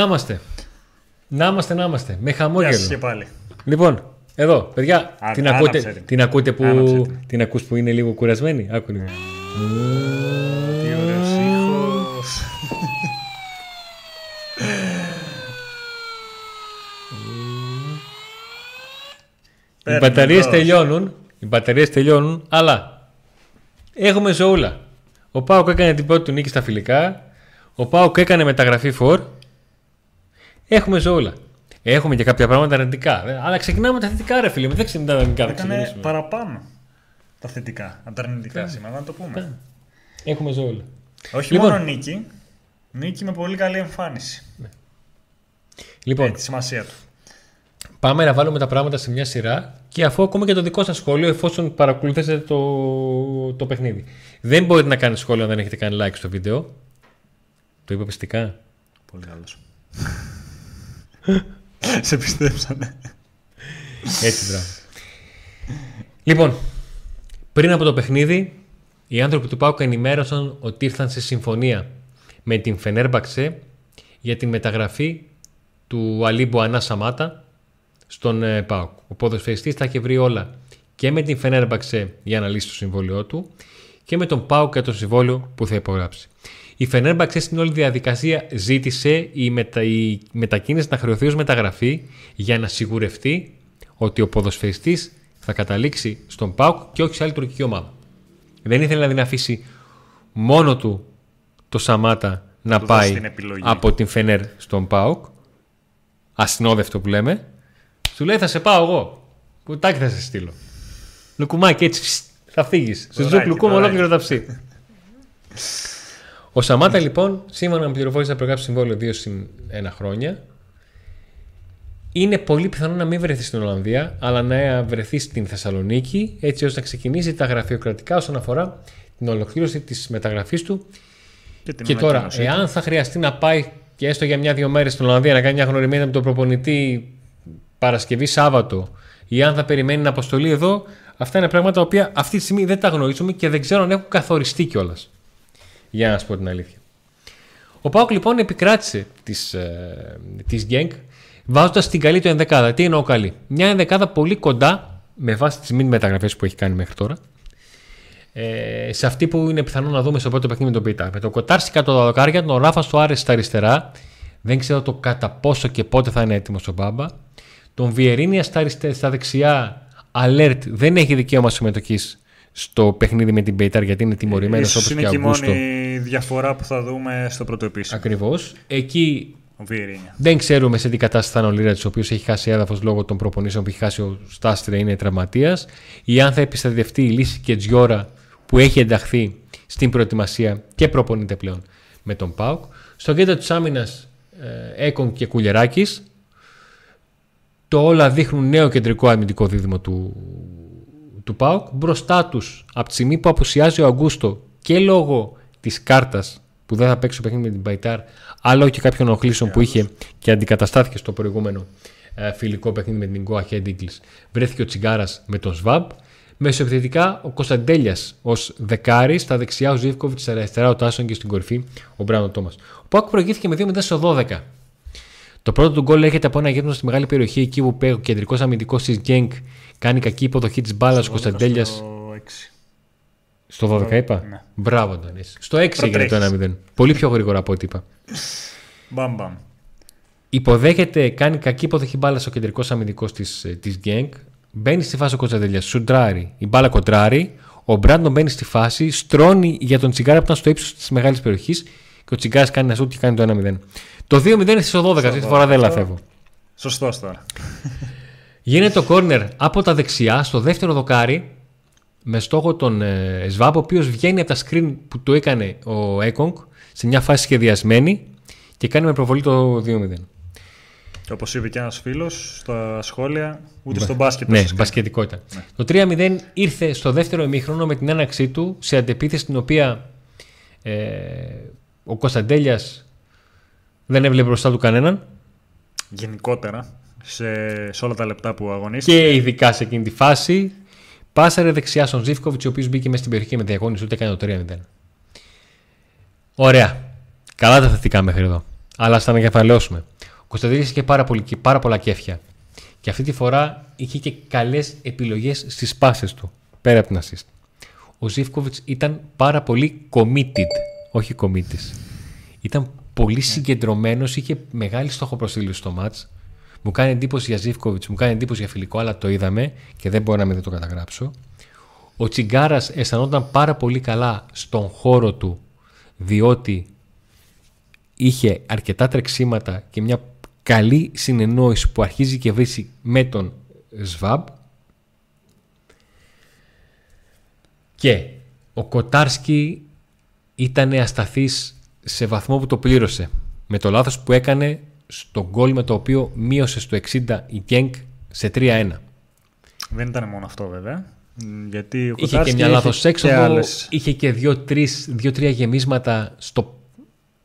Να είμαστε. Να είμαστε, να είμαστε. Με Γεια σας χαμόγελο. και πάλι. Λοιπόν, εδώ, παιδιά, Α, την, άναψε ακούτε, την. την ακούτε που, Άναψε την. την ακούς που είναι λίγο κουρασμένη; Άκου λίγο. Τι ωραίος ήχος. Οι Παίρνει μπαταρίες μπρος. τελειώνουν, οι μπαταρίες τελειώνουν, αλλά έχουμε ζωούλα. Ο Πάοκ έκανε την πρώτη του νίκη στα φιλικά, ο Πάοκ έκανε μεταγραφή φορ, έχουμε ζωούλα. Έχουμε και κάποια πράγματα αρνητικά. Ε, Αλλά ξεκινάμε με τα θετικά, ρε φίλε. Δεν ξεκινάμε τα αρνητικά. να Έκανε ξεκινήσουμε. παραπάνω τα θετικά από τα αρνητικά σήμερα, να το πούμε. Έχουμε ζωούλα. Όχι Λοιπόν. μόνο νίκη, νίκη με πολύ καλή εμφάνιση. Λοιπόν, Έχει τη σημασία του. Πάμε να βάλουμε τα πράγματα σε μια σειρά και αφού ακούμε και το δικό σας σχόλιο εφόσον παρακολουθήσετε το, το παιχνίδι. Δεν μπορείτε να κάνετε σχόλιο αν δεν έχετε κάνει like στο βίντεο. Το είπα πιστικά. Πολύ καλός. Σε πιστέψανε. Έτσι, μπράβο. λοιπόν, πριν από το παιχνίδι, οι άνθρωποι του ΠΑΟΚ ενημέρωσαν ότι ήρθαν σε συμφωνία με την Φενέρμπαξε για τη μεταγραφή του Αλίμπου Ανά Σαμάτα στον ε, ΠΑΟΚ. Ο ποδοσφαιριστής θα είχε βρει όλα και με την Φενέρμπαξε για να λύσει το συμβόλαιό του και με τον ΠΑΟΚ για το συμβόλαιο που θα υπογράψει. Η Φενέρμπαξε στην όλη διαδικασία ζήτησε η, μετα... η μετακίνηση να χρεωθεί ως μεταγραφή για να σιγουρευτεί ότι ο ποδοσφαιριστής θα καταλήξει στον ΠΑΟΚ και όχι σε άλλη τουρκική ομάδα. Δεν ήθελε δηλαδή να αφήσει μόνο του το Σαμάτα να του δώσει πάει την επιλογή. από την Φενέρ στον ΠΑΟΚ ασυνόδευτο που λέμε σου λέει θα σε πάω εγώ κουτάκι θα σε στείλω λουκουμάκι έτσι φσ, θα φύγεις. Σε Δωράκι, ζουπ λουκούμ δωράκι. ολόκληρο ταψί. Ο Σαμάτα λοιπόν, σύμφωνα με πληροφόρηση, θα προγράψει συμβόλαιο 2 συν 1 χρόνια. Είναι πολύ πιθανό να μην βρεθεί στην Ολλανδία, αλλά να βρεθεί στην Θεσσαλονίκη, έτσι ώστε να ξεκινήσει τα γραφειοκρατικά όσον αφορά την ολοκλήρωση της μεταγραφής του. την Και τώρα, ανακοίνωσή του. εάν θα χρειαστεί να πάει και έστω για μια-δύο μέρες στην Ολλανδία να κάνει μια γνωριμία με τον προπονητή Παρασκευή Σάββατο, ή αν θα περιμένει την αποστολή εδώ, αυτά είναι πράγματα τα οποία αυτή τη στιγμή δεν τα γνωρίζουμε και δεν ξέρω αν έχουν καθοριστεί κιόλας. Για να σα πω την αλήθεια. Ο Πάουκ λοιπόν επικράτησε της, ε, της Genk βάζοντας την καλή του ενδεκάδα. Τι εννοώ καλή; Μια ενδεκάδα πολύ κοντά με βάση τις μη μεταγραφές που έχει κάνει μέχρι τώρα ε, σε αυτή που είναι πιθανό να δούμε στο πρώτο παιχνίδι με τον Πίτα. Με τον Κοτάρση κάτω τα δοκάρια, τον Ράφα στο Άρες στα αριστερά. Δεν ξέρω το κατά πόσο και πότε θα είναι έτοιμος ο Μπάμπα. Τον Βιερίνια στα, αριστε- στα δεξιά, alert, δεν έχει δικαίωμα συμμετοχής στο παιχνίδι με την Πέιταρ γιατί είναι τιμωρημένος Ίσως όπως είναι και και η Αυγούστο. μόνη διαφορά που θα δούμε στο πρώτο επίσημο. Ακριβώς. Εκεί Ο Βιερίνια. δεν ξέρουμε σε τι κατάσταση θα είναι ο Λίρα, ο οποίος έχει χάσει έδαφος λόγω των προπονήσεων που έχει χάσει ο Στάστρε, είναι τραυματίας. Ή αν θα επιστρατευτεί η λύση και Τζιώρα που έχει ενταχθεί στην προετοιμασία και προπονείται πλέον με τον Πάουκ. Στο κέντρο της άμυνας Έκον και Κουλεράκη. Το όλα δείχνουν νέο κεντρικό αμυντικό δίδυμο του, του ΠΑΟΚ. Μπροστά τους, από τη στιγμή που απουσιάζει ο Αγκούστο και λόγω της κάρτας που δεν θα παίξει το παιχνίδι με την Παϊτάρ, αλλά όχι και κάποιων οχλήσεων που είχε και αντικαταστάθηκε στο προηγούμενο ε, φιλικό παιχνίδι με την Goa Head Eagles, βρέθηκε ο Τσιγκάρας με τον Σβάμπ. Μεσοεπιθετικά ο Κωνσταντέλιας ως δεκάρι, στα δεξιά ο Ζήφκοβιτς, στα αριστερά ο Τάσον και στην κορυφή ο Μπράνο Τόμας. Ο Πάκου προηγήθηκε με 2-0 στο 12. Το πρώτο του γκολ έρχεται από ένα γύρω στη μεγάλη περιοχή εκεί που ο κεντρικός αμυντικός της Γκένκ κάνει κακή υποδοχή της μπάλας. Ο Κωνσταντέλιας. Στο 6. Στο 12 είπα; Ναι. Μπράβο, Αντώνης. Στο 6 έγινε το Προτρέχεις. 1-0. Πολύ πιο γρήγορα από ό,τι είπα. Μπαμ μπαμ. Υποδέχεται, κάνει κακή υποδοχή μπάλας ο κεντρικός αμυντικός της της Γκένκ. Μπαίνει στη φάση ο Κωνσταντέλιας. Σουντράρει. Η μπάλα κοντράρει. Ο Μπράντον μπαίνει στη φάση. Στρώνει για τον Τσιγκάρα που ήταν στο ύψος της μεγάλης περιοχής. Και ο Τσιγκάρας κάνει ένα σουτ και κάνει το 1-0. Το 2-0 είναι στο 12. Αυτή τη φορά δεν Αυτό- λαθεύω. Σωστό τώρα. Γίνεται το κόρνερ από τα δεξιά στο δεύτερο δοκάρι με στόχο τον ε, Σβάμπ, ο οποίος βγαίνει από τα screen που του έκανε ο Έκογκ σε μια φάση σχεδιασμένη και κάνει με προβολή το 2-0. Και όπως είπε και ένας φίλος στα σχόλια, ούτε στο μπάσκετ. Ναι, τόσο σκέφτεται. μπασκετικό ήταν. Το 3-0 ήρθε στο δεύτερο ημίχρονο με την έναρξή του σε αντεπίθεση την οποία ε, ο Κωνσταντέλιας δεν έβλεπε μπροστά του κανέναν Γενικότερα, σε, σε όλα τα λεπτά που αγωνίστηκε. και ειδικά σε εκείνη τη φάση πάσαρε δεξιά στον Ζήφκοβιτς, ο οποίος μπήκε μέσα στην περιοχή με διαγώνιση, ούτε έκανε το 3-0. Ωραία. Καλά τα θετικά μέχρι εδώ. αλλά στα ανακεφαλαιώσουμε. Ο Κωνσταντίνης είχε πάρα, πολύ, πάρα πολλά κέφια. Και αυτή τη φορά είχε και καλές επιλογές στις πάσες του, πέρα από την assist. Ο Ζήφκοβιτς ήταν πάρα πολύ committed, όχι committed. Ήταν πολύ συγκεντρωμένος, είχε μεγάλη στόχο στο μάτς. Μου κάνει εντύπωση για Ζήφκοβιτς, μου κάνει εντύπωση για φιλικό, αλλά το είδαμε και δεν μπορώ να μην το καταγράψω. Ο Τσιγκάρας αισθανόταν πάρα πολύ καλά στον χώρο του, διότι είχε αρκετά τρεξίματα και μια καλή συνεννόηση που αρχίζει και βρίσκει με τον Σβάμπ και ο Κοτάρσκι ήταν ασταθής σε βαθμό που το πλήρωσε με το λάθος που έκανε στο γκολ με το οποίο μείωσε στο 60 η Γκένκ σε 3-1. Δεν ήταν μόνο αυτό βέβαια. Γιατί ο είχε και μια λάθος έξοδο, είχε και δύο-τρία γεμίσματα στο,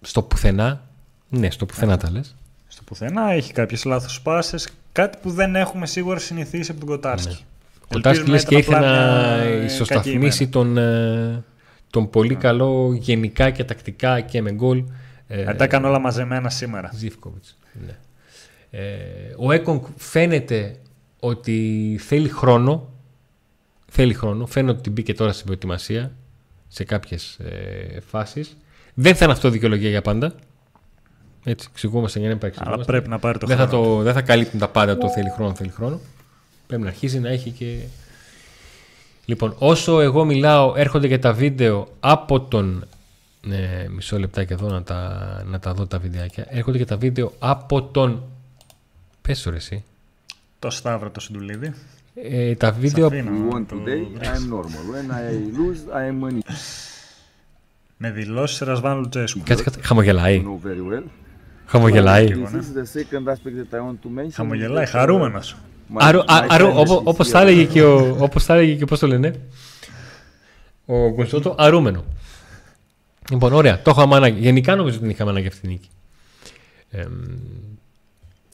στο πουθενά. Ναι, στο πουθενά τα λες στο πουθενά, έχει κάποιες λάθος πάσες. Κάτι που δεν έχουμε σίγουρα συνηθίσει από τον Κοτάρσκι. Ναι. Ο Κοτάρσκι λες και ήθελε να ισοσταθμίσει τον, ε, τον πολύ ναι. καλό γενικά και τακτικά και με γκολ. Ε, τα έκανε όλα μαζεμένα σήμερα. Ζήφκοβιτς. Ναι. Ε, ο Έκονγκ φαίνεται ότι θέλει χρόνο. Θέλει χρόνο. Φαίνεται ότι μπήκε τώρα στην προετοιμασία σε κάποιες ε, φάσεις. Δεν θα είναι αυτό δικαιολογία για πάντα. Έτσι, εξηγούμαστε για να μην Αλλά πρέπει να πάρει το δεν χρόνο. Θα το, δεν θα καλύπτουν τα πάντα το θέλει χρόνο, θέλει χρόνο. Πρέπει να αρχίσει να έχει και. Λοιπόν, όσο εγώ μιλάω, έρχονται και τα βίντεο από τον. Ναι, μισό λεπτάκι εδώ να τα, να τα δω τα βιντεάκια. Έρχονται και τα βίντεο από τον. Πες το εσύ. Το Σταύρο το Συντουλίδη. Ε, τα βίντεο. Με δηλώσεις Ρασβάν Λουτσέσκου. Κάτσε, κάτσε, χαμογελάει. Χαμογελάει. Χαμογελάει, χαρούμενος. Όπως θα έλεγε και ο. Όπως θα έλεγε και πώς το λένε. Ο Γκονσότο, αρούμενο. Λοιπόν, ωραία. Το είχαμε ανάγκη. Γενικά νομίζω ότι είχαμε ανάγκη αυτή τη νίκη.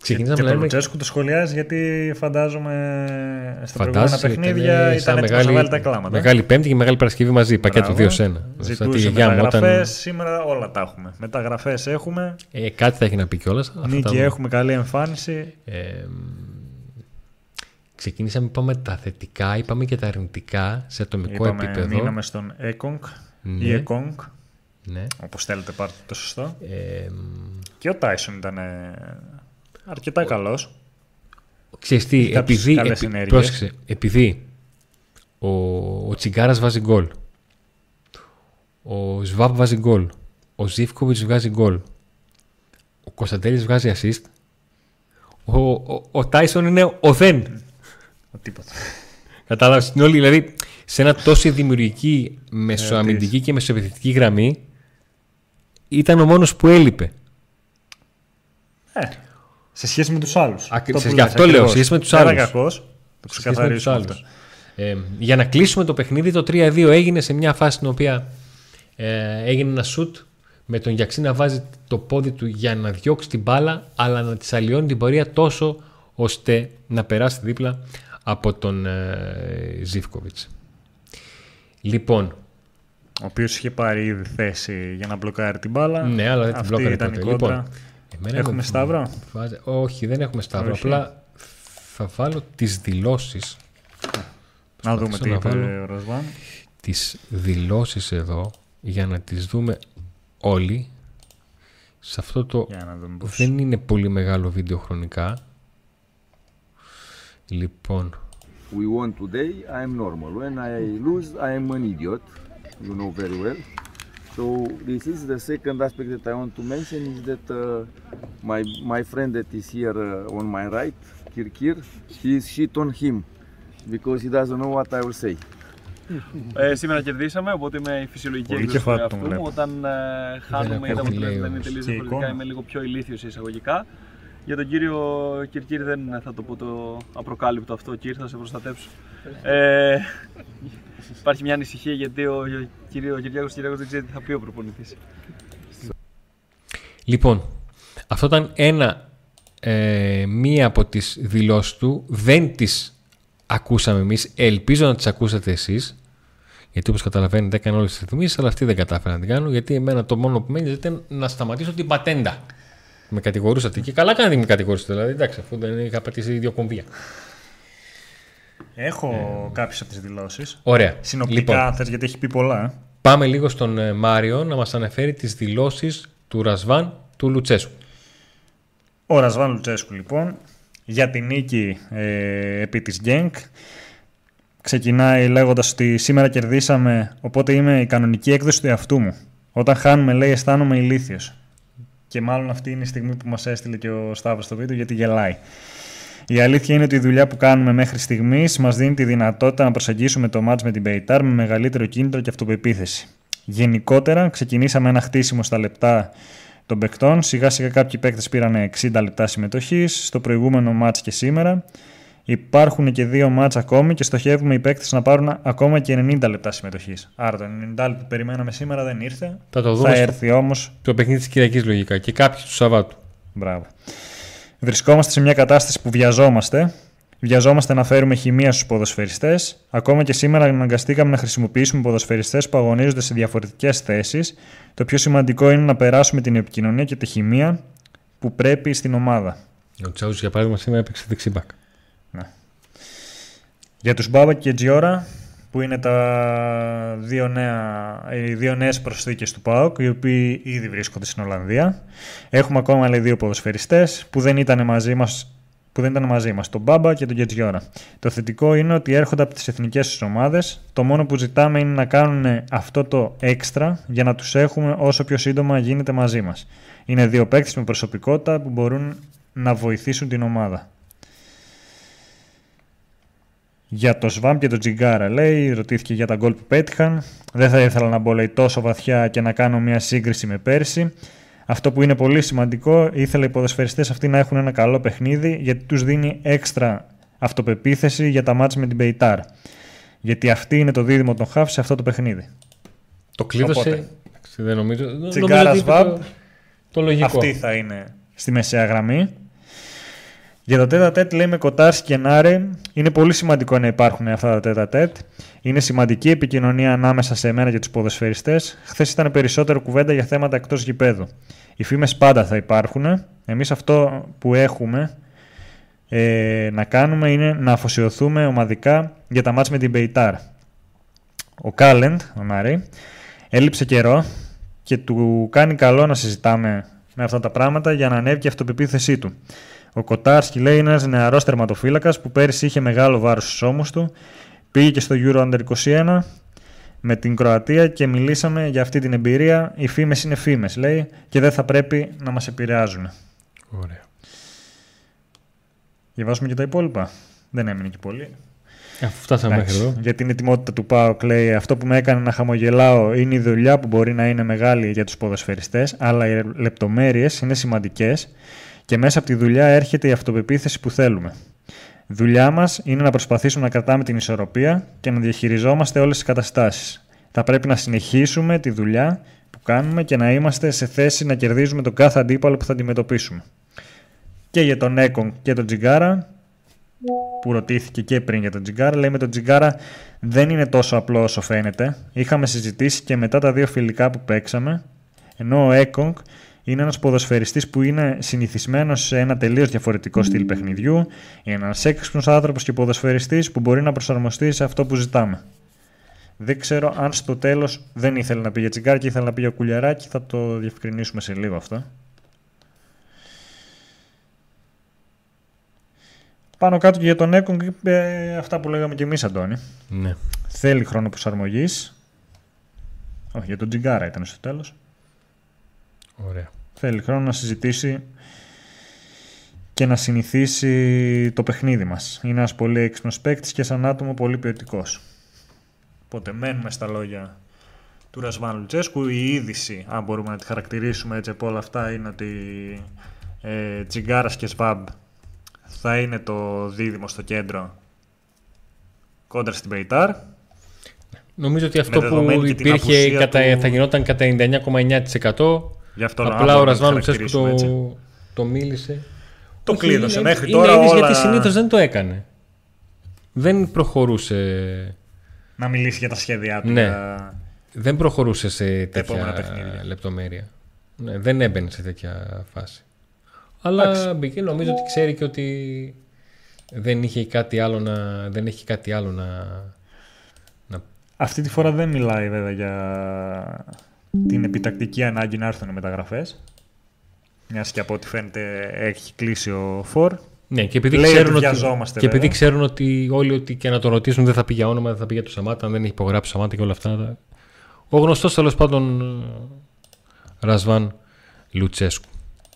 Ξεκινήσαμε και, και το Λουτσέσκου το σχολιάζει γιατί φαντάζομαι στα προηγούμενα παιχνίδια ήταν, ήταν έτοιμος να βάλει τα κλάματα. Μεγάλη Πέμπτη και Μεγάλη Παρασκευή μαζί, πακέτο 2 σε 1. Ζητούσε μεταγραφές, όταν... σήμερα όλα τα έχουμε. Μεταγραφές έχουμε. Ε, κάτι θα έχει να πει κιόλας. Νίκη τα... έχουμε, καλή εμφάνιση. Ε, ξεκινήσαμε, είπαμε τα θετικά, είπαμε και τα αρνητικά σε ατομικό είπαμε, επίπεδο. Μείναμε στον Ekong ναι. ή Ekong. Ναι. Όπως θέλετε πάρτε το σωστό. Ε, και ο Τάισον ήταν αρκετά καλός. Ξέρεις τι, επειδή, επί, πρόσεξε, επειδή ο, ο Τσιγκάρας βάζει γκολ, ο Σβάμπ βάζει γκολ, ο Ζήφκοβιτς βγάζει γκολ, ο Κωνσταντέλης βγάζει assist, ο, ο, ο Τάισον είναι ο δεν. Ο τίποτα. Κατάλαβες την όλη, δηλαδή σε ένα τόσο δημιουργική μεσοαμυντική και μεσοεπιθετική γραμμή ήταν ο μόνος που έλειπε. Ε, σε σχέση με τους άλλους. Γι' αυτό λέω, σε σχέση με τους άλλους. κακός. Το ξεκαθαρίσουμε Ε, για να κλείσουμε το παιχνίδι, το 3-2 έγινε σε μια φάση στην οποία ε, έγινε ένα σουτ με τον Γιαξί να βάζει το πόδι του για να διώξει την μπάλα, αλλά να της αλλοιώνει την πορεία τόσο ώστε να περάσει δίπλα από τον ε, Ζήφκοβιτς. Λοιπόν, ο οποίος είχε πάρει ήδη θέση για να μπλοκάρει την μπάλα. Ναι, αλλά δεν την μπλοκάρει ποτέ. Λοιπόν, έχουμε σταύρο; Όχι, δεν έχουμε σταύρο. Απλά θα βάλω τις δηλώσεις. Να δούμε τι είπε ο Ροσβάν. Τις δηλώσεις εδώ για να τις δούμε όλοι. Σε αυτό το δεν είναι πολύ μεγάλο βίντεο χρονικά. Λοιπόν. We won today, I am normal. When I lose, I am an idiot. You know very well. So this is the second aspect that I want to mention is that uh, my my friend that is here uh, on my right, Kirkir, he is shit on him because he doesn't know what I will say. Ε, σήμερα κερδίσαμε, οπότε είμαι η φυσιολογική έκδοση του εαυτού μου. Όταν ε, χάνουμε ή τα αποτελέσματα είναι τελείω διαφορετικά, είμαι λίγο πιο ηλίθιο εισαγωγικά. Για τον κύριο Κυρκύρη δεν θα το πω το απροκάλυπτο αυτό, κύριε, θα σε προστατέψω. Ε, υπάρχει μια ανησυχία γιατί ο, κύριο, ο Κυριάκος Κυριάκος δεν ξέρει τι θα πει ο προπονητής. Λοιπόν, αυτό ήταν ένα, ε, μία από τις δηλώσεις του. Δεν τις ακούσαμε εμείς. Ελπίζω να τις ακούσατε εσείς. Γιατί όπως καταλαβαίνετε έκανε όλες τις ρυθμίσεις, αλλά αυτή δεν κατάφερα να την κάνω. Γιατί εμένα το μόνο που μένει ήταν να σταματήσω την πατέντα. Με κατηγορούσατε και καλά κάνετε με κατηγορούσατε. Δηλαδή, εντάξει, αφού δεν είχα πατήσει δύο κομβία. Έχω ε... κάποιες από τις δηλώσεις. Ωραία. Συνοπτικά, λοιπόν, θες, γιατί έχει πει πολλά. Πάμε λίγο στον ε, Μάριο να μας αναφέρει τις δηλώσεις του Ρασβάν του Λουτσέσκου. Ο Ρασβάν Λουτσέσκου, λοιπόν, για την νίκη ε, επί της Γκένκ. Ξεκινάει λέγοντας ότι σήμερα κερδίσαμε, οπότε είμαι η κανονική έκδοση του εαυτού μου. Όταν χάνουμε, λέει, αισθάνομαι ηλίθιος. Και μάλλον αυτή είναι η στιγμή που μας έστειλε και ο Σταύρος στο βίντεο γιατί γελάει. Η αλήθεια είναι ότι η δουλειά που κάνουμε μέχρι στιγμής μας δίνει τη δυνατότητα να προσεγγίσουμε το μάτς με την Πεϊτάρ με μεγαλύτερο κίνητρο και αυτοπεποίθηση. Γενικότερα, ξεκινήσαμε ένα χτίσιμο στα λεπτά των παικτών. Σιγά σιγά κάποιοι παίκτες πήραν 60 λεπτά συμμετοχής στο προηγούμενο μάτς και σήμερα. Υπάρχουν και δύο μάτς ακόμη και στοχεύουμε οι παίκτες να πάρουν ακόμα και 90 λεπτά συμμετοχής. Άρα το 90 λεπτά που περιμέναμε σήμερα δεν ήρθε. Θα το δούμε. Θα έρθει όμω. Το παιχνίδι της Κυριακής λογικά και κάποιοι του Σαββάτου. Μπράβο. Βρισκόμαστε σε μια κατάσταση που βιαζόμαστε. Βιαζόμαστε να φέρουμε χημεία στους ποδοσφαιριστές. Ακόμα και σήμερα αναγκαστήκαμε να χρησιμοποιήσουμε ποδοσφαιριστές που αγωνίζονται σε διαφορετικές θέσεις. Το πιο σημαντικό είναι να περάσουμε την επικοινωνία και τη χημεία που πρέπει στην ομάδα. Ο Τσάους, για παράδειγμα, σήμερα έπαιξε δεξιμπάκ. Ναι. Για τους Μπάμπα και Τζιόρα, που είναι τα δύο, νέα, οι δύο νέες προσθήκες του ΠΑΟΚ, οι οποίοι ήδη βρίσκονται στην Ολλανδία. Έχουμε ακόμα λέει, δύο ποδοσφαιριστές που δεν ήταν μαζί μας που δεν ήταν μαζί μας, τον Μπάμπα και τον Κετζιόρα. Το θετικό είναι ότι έρχονται από τις εθνικές ομάδες. Το μόνο που ζητάμε είναι να κάνουν αυτό το έξτρα για να τους έχουμε όσο πιο σύντομα γίνεται μαζί μας. Είναι δύο παίκτες με προσωπικότητα που μπορούν να βοηθήσουν την ομάδα. Για το Σβάμ και το Τζιγκάρα λέει, ρωτήθηκε για τα γκολ που πέτυχαν. Δεν θα ήθελα να μπω λέει, τόσο βαθιά και να κάνω μια σύγκριση με πέρσι. Αυτό που είναι πολύ σημαντικό, ήθελα οι ποδοσφαιριστές αυτοί να έχουν ένα καλό παιχνίδι γιατί τους δίνει έξτρα αυτοπεποίθηση για τα μάτια με την Πεϊτάρ. Γιατί αυτή είναι το δίδυμο των χαφς σε αυτό το παιχνίδι. Το κλείδωσε. Δεν νομίζω. Τσιγκάρα Σβάμπ. Το λογικό. Αυτή θα είναι στη μεσαία γραμμή. Για το τέτα τέτ λέει με Κοτάρση και Νάρε είναι πολύ σημαντικό να υπάρχουν αυτά τα τέτα τέτ. Είναι σημαντική επικοινωνία ανάμεσα σε εμένα και τους ποδοσφαιριστές. Χθες ήταν περισσότερο κουβέντα για θέματα εκτός γηπέδου. Οι φήμες πάντα θα υπάρχουν. Εμείς αυτό που έχουμε ε, να κάνουμε είναι να αφοσιωθούμε ομαδικά για τα μάτια με την Μπεϊτάρ. Ο Κάλεντ, ο Νάρη, έλειψε καιρό και του κάνει καλό να συζητάμε με αυτά τα πράγματα για να ανέβει και η αυτοπεποίθησή του. Ο Κοτάρσκι λέει είναι ένας νεαρός τερματοφύλακας που πέρυσι είχε μεγάλο βάρος στους ώμους του. Πήγε και στο Euro Under 21 με την Κροατία και μιλήσαμε για αυτή την εμπειρία. Οι φήμες είναι φήμες, λέει, και δεν θα πρέπει να μας επηρεάζουν. Ωραία. Διαβάσουμε και τα υπόλοιπα. Δεν έμεινε και πολύ. Αφού φτάσαμε μέχρι εδώ. Για την ετοιμότητα του ΠΑΟ, λέει αυτό που με έκανε να χαμογελάω είναι η δουλειά που μπορεί να είναι μεγάλη για τους ποδοσφαιριστές, αλλά οι λεπτομέρειες είναι σημαντικές και μέσα από τη δουλειά έρχεται η αυτοπεποίθηση που θέλουμε. Δουλειά μας είναι να προσπαθήσουμε να κρατάμε την ισορροπία και να διαχειριζόμαστε όλες τις καταστάσεις. Θα πρέπει να συνεχίσουμε τη δουλειά που κάνουμε και να είμαστε σε θέση να κερδίζουμε τον κάθε αντίπαλο που θα αντιμετωπίσουμε. Και για τον Έκον και τον Τζιγκάρα, που ρωτήθηκε και πριν για τον Τζιγκάρα, λέει με τον Τζιγκάρα δεν είναι τόσο απλό όσο φαίνεται. Είχαμε συζητήσει και μετά τα δύο φιλικά που παίξαμε, ενώ ο Έκονγκ είναι ένας ποδοσφαιριστής που είναι συνηθισμένος σε ένα τελείως διαφορετικό στυλ παιχνιδιού. Είναι ένας έξυπνος άνθρωπος και ποδοσφαιριστής που μπορεί να προσαρμοστεί σε αυτό που ζητάμε. Δεν ξέρω αν στο τέλος δεν ήθελε να πει για τσιγκάρ και ήθελε να πει για κουλιαράκι. Θα το διευκρινίσουμε σε λίγο αυτό. Πάνω κάτω και για τον Έκογκ είπε αυτά που λέγαμε και εμείς, Αντώνη. Ναι. Θέλει χρόνο προσαρμογής. Όχι, για τον Τζιγκάρα ήταν στο τέλος. Ωραία. Θέλει χρόνο να συζητήσει και να συνηθίσει το παιχνίδι μας. Είναι ένας πολύ έξυπνος παίκτης και σαν άτομο πολύ ποιοτικός. Οπότε μένουμε στα λόγια του Ρασβάν Λουτσέσκου. Η είδηση, αν μπορούμε να τη χαρακτηρίσουμε έτσι από όλα αυτά, είναι ότι ε, Τσιγκάρας και Σβάμπ θα είναι το δίδυμο στο κέντρο κόντρα στην Πεϊτάρ. Νομίζω ότι αυτό που υπήρχε κατά, θα γινόταν κατά 99,9% Γι αυτό Απλά ο Ρασβάν Λουτσέσκου το, το μίλησε. Το κλείδωσε μέχρι είναι, τώρα. Είναι όλα... γιατί συνήθως δεν το έκανε. Δεν προχωρούσε. Να μιλήσει για τα σχέδιά του. Ναι. Δεν προχωρούσε σε τέτοια λεπτομέρεια. Ναι, δεν έμπαινε σε τέτοια φάση. Αλλά μπήκε, νομίζω ότι ξέρει και ότι δεν είχε κάτι άλλο να, δεν έχει κάτι άλλο να, να... Αυτή τη φορά δεν μιλάει βέβαια για την επιτακτική ανάγκη να έρθουν μεταγραφές. Μιας και από ό,τι φαίνεται έχει κλείσει ο Φορ. Ναι, και επειδή, ξέρουν ότι, και επειδή ξέρουν ότι όλοι ότι και να το ρωτήσουν δεν θα πει για όνομα, δεν θα πει για το Σαμάτα, αν δεν έχει υπογράψει Σαμάτα και όλα αυτά. Ο γνωστός τέλος πάντων Ρασβάν Λουτσέσκου.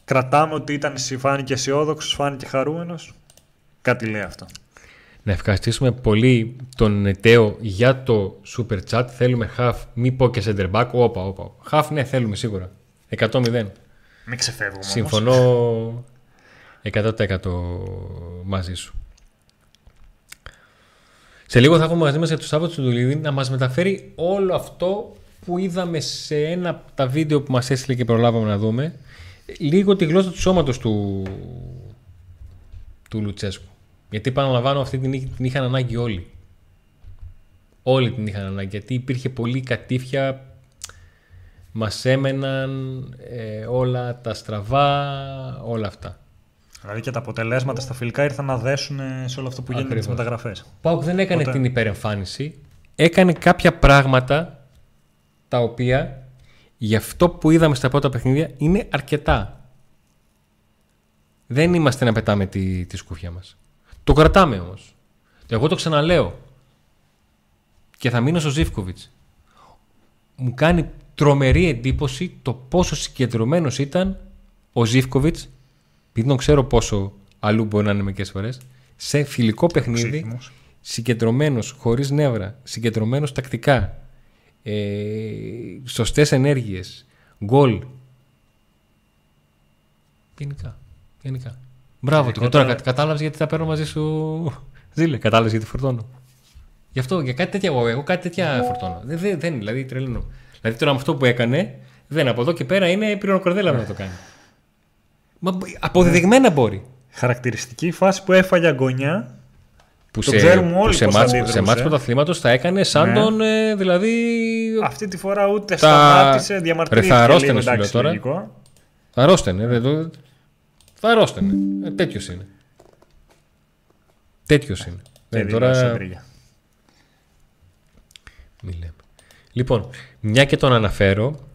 Κρατάμε ότι ήταν, φάνηκε αισιόδοξος, φάνηκε χαρούμενος. Κάτι λέει αυτό. Να ευχαριστήσουμε πολύ τον Τέο για το super chat. Θέλουμε half, μη πω και center back. Όπα, όπα. Half, ναι, θέλουμε σίγουρα. 100-0. Μην ξεφεύγουμε Συμφωνώ 100% μαζί σου. Σε λίγο θα έχουμε μαζί μας για το Σάββατο του Δουλίδη να μας μεταφέρει όλο αυτό που είδαμε σε ένα από τα βίντεο που μας έστειλε και προλάβαμε να δούμε λίγο τη γλώσσα του σώματος του, του Λουτσέσκου. Γιατί επαναλαμβάνω αυτή την, την είχαν ανάγκη όλοι. Όλοι την είχαν ανάγκη γιατί υπήρχε πολύ κατήφια μας έμεναν ε, όλα τα στραβά, όλα αυτά. Δηλαδή και τα αποτελέσματα στα φιλικά ήρθαν να δέσουν σε όλο αυτό που γίνεται με τις μεταγραφές. Πάουκ δεν έκανε την υπερεμφάνιση. Έκανε κάποια πράγματα τα οποία για αυτό που είδαμε στα πρώτα παιχνίδια είναι αρκετά. Δεν είμαστε να πετάμε τη, τη σκούφια μας. Το κρατάμε όμως. Εγώ το ξαναλέω. Και θα μείνω στο Ζήφκοβιτς. Μου κάνει τρομερή εντύπωση το πόσο συγκεντρωμένος ήταν ο Ζήφκοβιτς επειδή τον ξέρω πόσο αλλού μπορεί να είναι μερικές φορές, σε φιλικό παιχνίδι, συγκεντρωμένος, χωρίς νεύρα, συγκεντρωμένος τακτικά, ε, σωστές ενέργειες, γκολ. Γενικά. Γενικά. Μπράβο του. Και τώρα κατάλαβες γιατί τα παίρνω μαζί σου. Ζήλε, κατάλαβες γιατί φορτώνω. Γι' αυτό, για κάτι τέτοια, εγώ, εγώ κάτι τέτοια φορτώνω. Δεν, δεν, δεν δηλαδή τρελαίνω. Δηλαδή τώρα με αυτό που έκανε, δεν από εδώ και πέρα είναι πυρονοκορδέλα να το κάνει. Μα αποδεδειγμένα μπορεί. Χαρακτηριστική φάση που έφαγε αγωνιά. Που το σε, ξέρουμε όλοι που σε, μάτς, σε μάτς πρωταθλήματος θα έκανε σαν ναι. τον ε, δηλαδή... Αυτή τη φορά ούτε τα... σταμάτησε, διαμαρτυρήθηκε θα αρρώστενε σου λέω τώρα. Θα αρρώστενε. Δεν το... Θα αρρώστενε. Ε, τέτοιος είναι. Τέτοιος είναι. Ε, τώρα... Μη λέμε. Λοιπόν, μια και τον αναφέρω,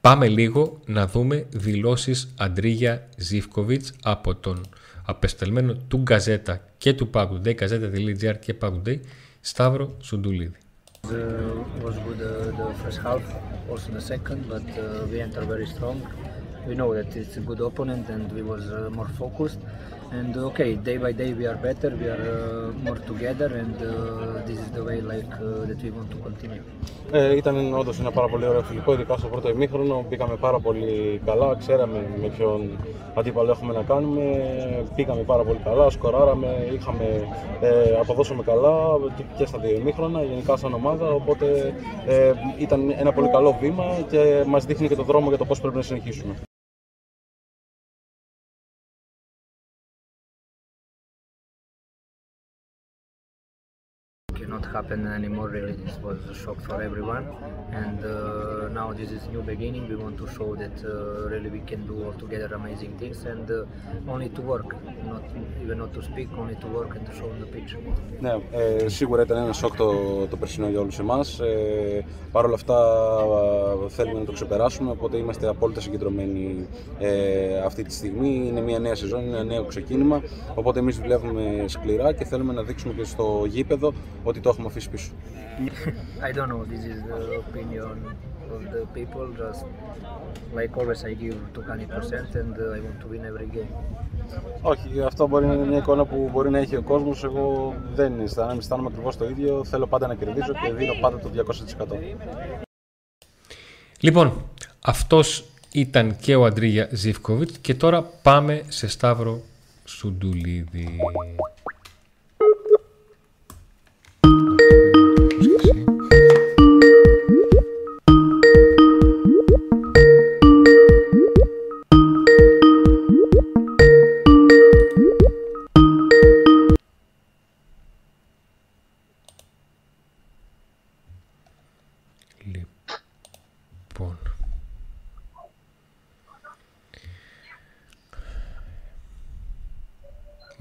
Πάμε λίγο να δούμε δηλώσεις Αντρίγια Ζήφκοβιτς από τον απεσταλμένο του Γκαζέτα και του Pack Day, Gazeta.gr και Pack Day, Σταύρο Σουντουλίδη. Uh, was good uh, the first half, also the second, but uh, we enter very strong. We know that it's a good opponent and we was uh, more focused. and okay day by day we are better we are uh, more together and uh, this is the way like uh, that we want to continue ε, ήταν όντως ένα πάρα πολύ ωραίο φιλικό, ειδικά στο πρώτο ημίχρονο. Μπήκαμε πάρα πολύ καλά, ξέραμε με ποιον αντίπαλο έχουμε να κάνουμε. Πήγαμε πάρα πολύ καλά, σκοράραμε, είχαμε, ε, αποδώσαμε καλά και στα δύο ημίχρονα, γενικά σαν ομάδα. Οπότε ε, ήταν ένα πολύ καλό βήμα και μας δείχνει και το δρόμο για το πώς πρέπει να συνεχίσουμε. Happen anymore really. This was a shock for everyone. And uh, now this is new beginning. We want to show that uh, really we can do all together amazing things and uh, only to work. Not even not to speak only to work and to show on the pitch Ναι, ε, σίγουρα ήταν ένα σοκ το, το περσινό για όλους εμάς. Ε, Παρ' όλα αυτά θέλουμε να το ξεπεράσουμε οπότε είμαστε απόλυτα συγκεντρωμένοι ε, αυτή τη στιγμή. Είναι μια νέα σεζόν, είναι ένα νέο ξεκίνημα οπότε εμείς δουλεύουμε σκληρά και θέλουμε να δείξουμε και στο γήπεδο ότι το έχουμε αφήσει πίσω. I don't know, this is the opinion of the people, just like always I give to 100% and I want to win every game. Όχι, αυτό μπορεί να είναι μια εικόνα που μπορεί να έχει ο κόσμος. Εγώ δεν αισθάνομαι, αισθάνομαι ακριβώς το ίδιο. Θέλω πάντα να κερδίζω και δίνω πάντα το 200%. Λοιπόν, αυτός ήταν και ο Αντρίγια Ζήφκοβιτς και τώρα πάμε σε Σταύρο Σουντουλίδη.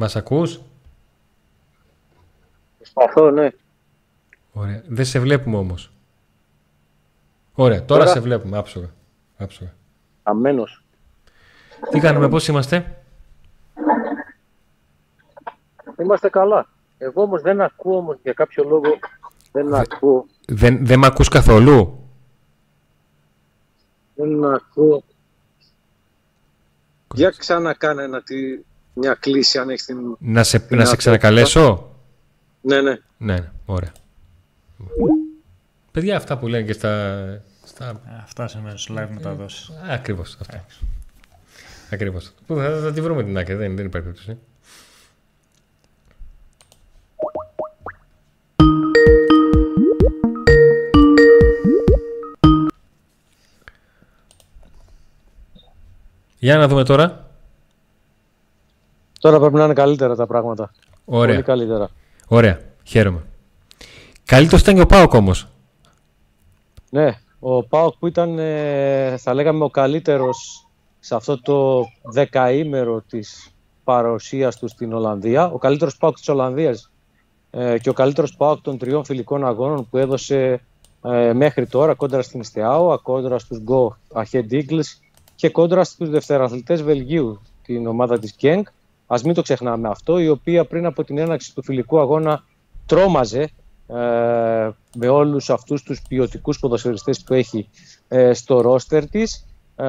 Μας ακούς; Προσπαθώ, ναι. Ωραία. Δεν σε βλέπουμε όμως. Ωραία, τώρα, σε βλέπουμε, άψογα. άψογα. Αμένος. Τι κάνουμε, πώς είμαστε; Είμαστε καλά. Εγώ όμως δεν ακούω όμως για κάποιο λόγο δεν ακούω. Δεν, δεν με ακούς καθόλου; Δεν ακούω. Για ξανακάνε ένα, τι, μια κλίση αν έχεις την... Να σε, να σε ξανακαλέσω; Ναι, ναι. Ναι, ναι, ωραία. Παιδιά, αυτά που λένε και στα... στα... Αυτά σε μέρος live μεταδόσεις. Ακριβώς, αυτά. Ακριβώς. Θα, θα, τη βρούμε την άκρη, δεν, δεν υπάρχει περίπτωση. Για να δούμε τώρα. Τώρα πρέπει να είναι καλύτερα τα πράγματα. Ωραία. Πολύ καλύτερα. Ωραία. Χαίρομαι. Καλύτερος ήταν και ο Πάοκ όμως. Ναι. Ο Πάοκ που ήταν, ε, θα λέγαμε, ο καλύτερος σε αυτό το δεκαήμερο της παρουσίας του στην Ολλανδία. Ο καλύτερος Πάοκ της Ολλανδίας ε, και ο καλύτερος Πάοκ των τριών φιλικών αγώνων που έδωσε ε, μέχρι τώρα κόντρα στην Ιστεάου, κόντρα στους Go Ahead Eagles και κόντρα στους δευτεραθλητές Βελγίου, την ομάδα της Genk. Ας μην το ξεχνάμε αυτό, η οποία πριν από την έναξη του φιλικού αγώνα τρόμαζε ε, με όλους αυτούς τους ποιοτικούς ποδοσφαιριστές που έχει ε, στο ρόστερ της. Ε,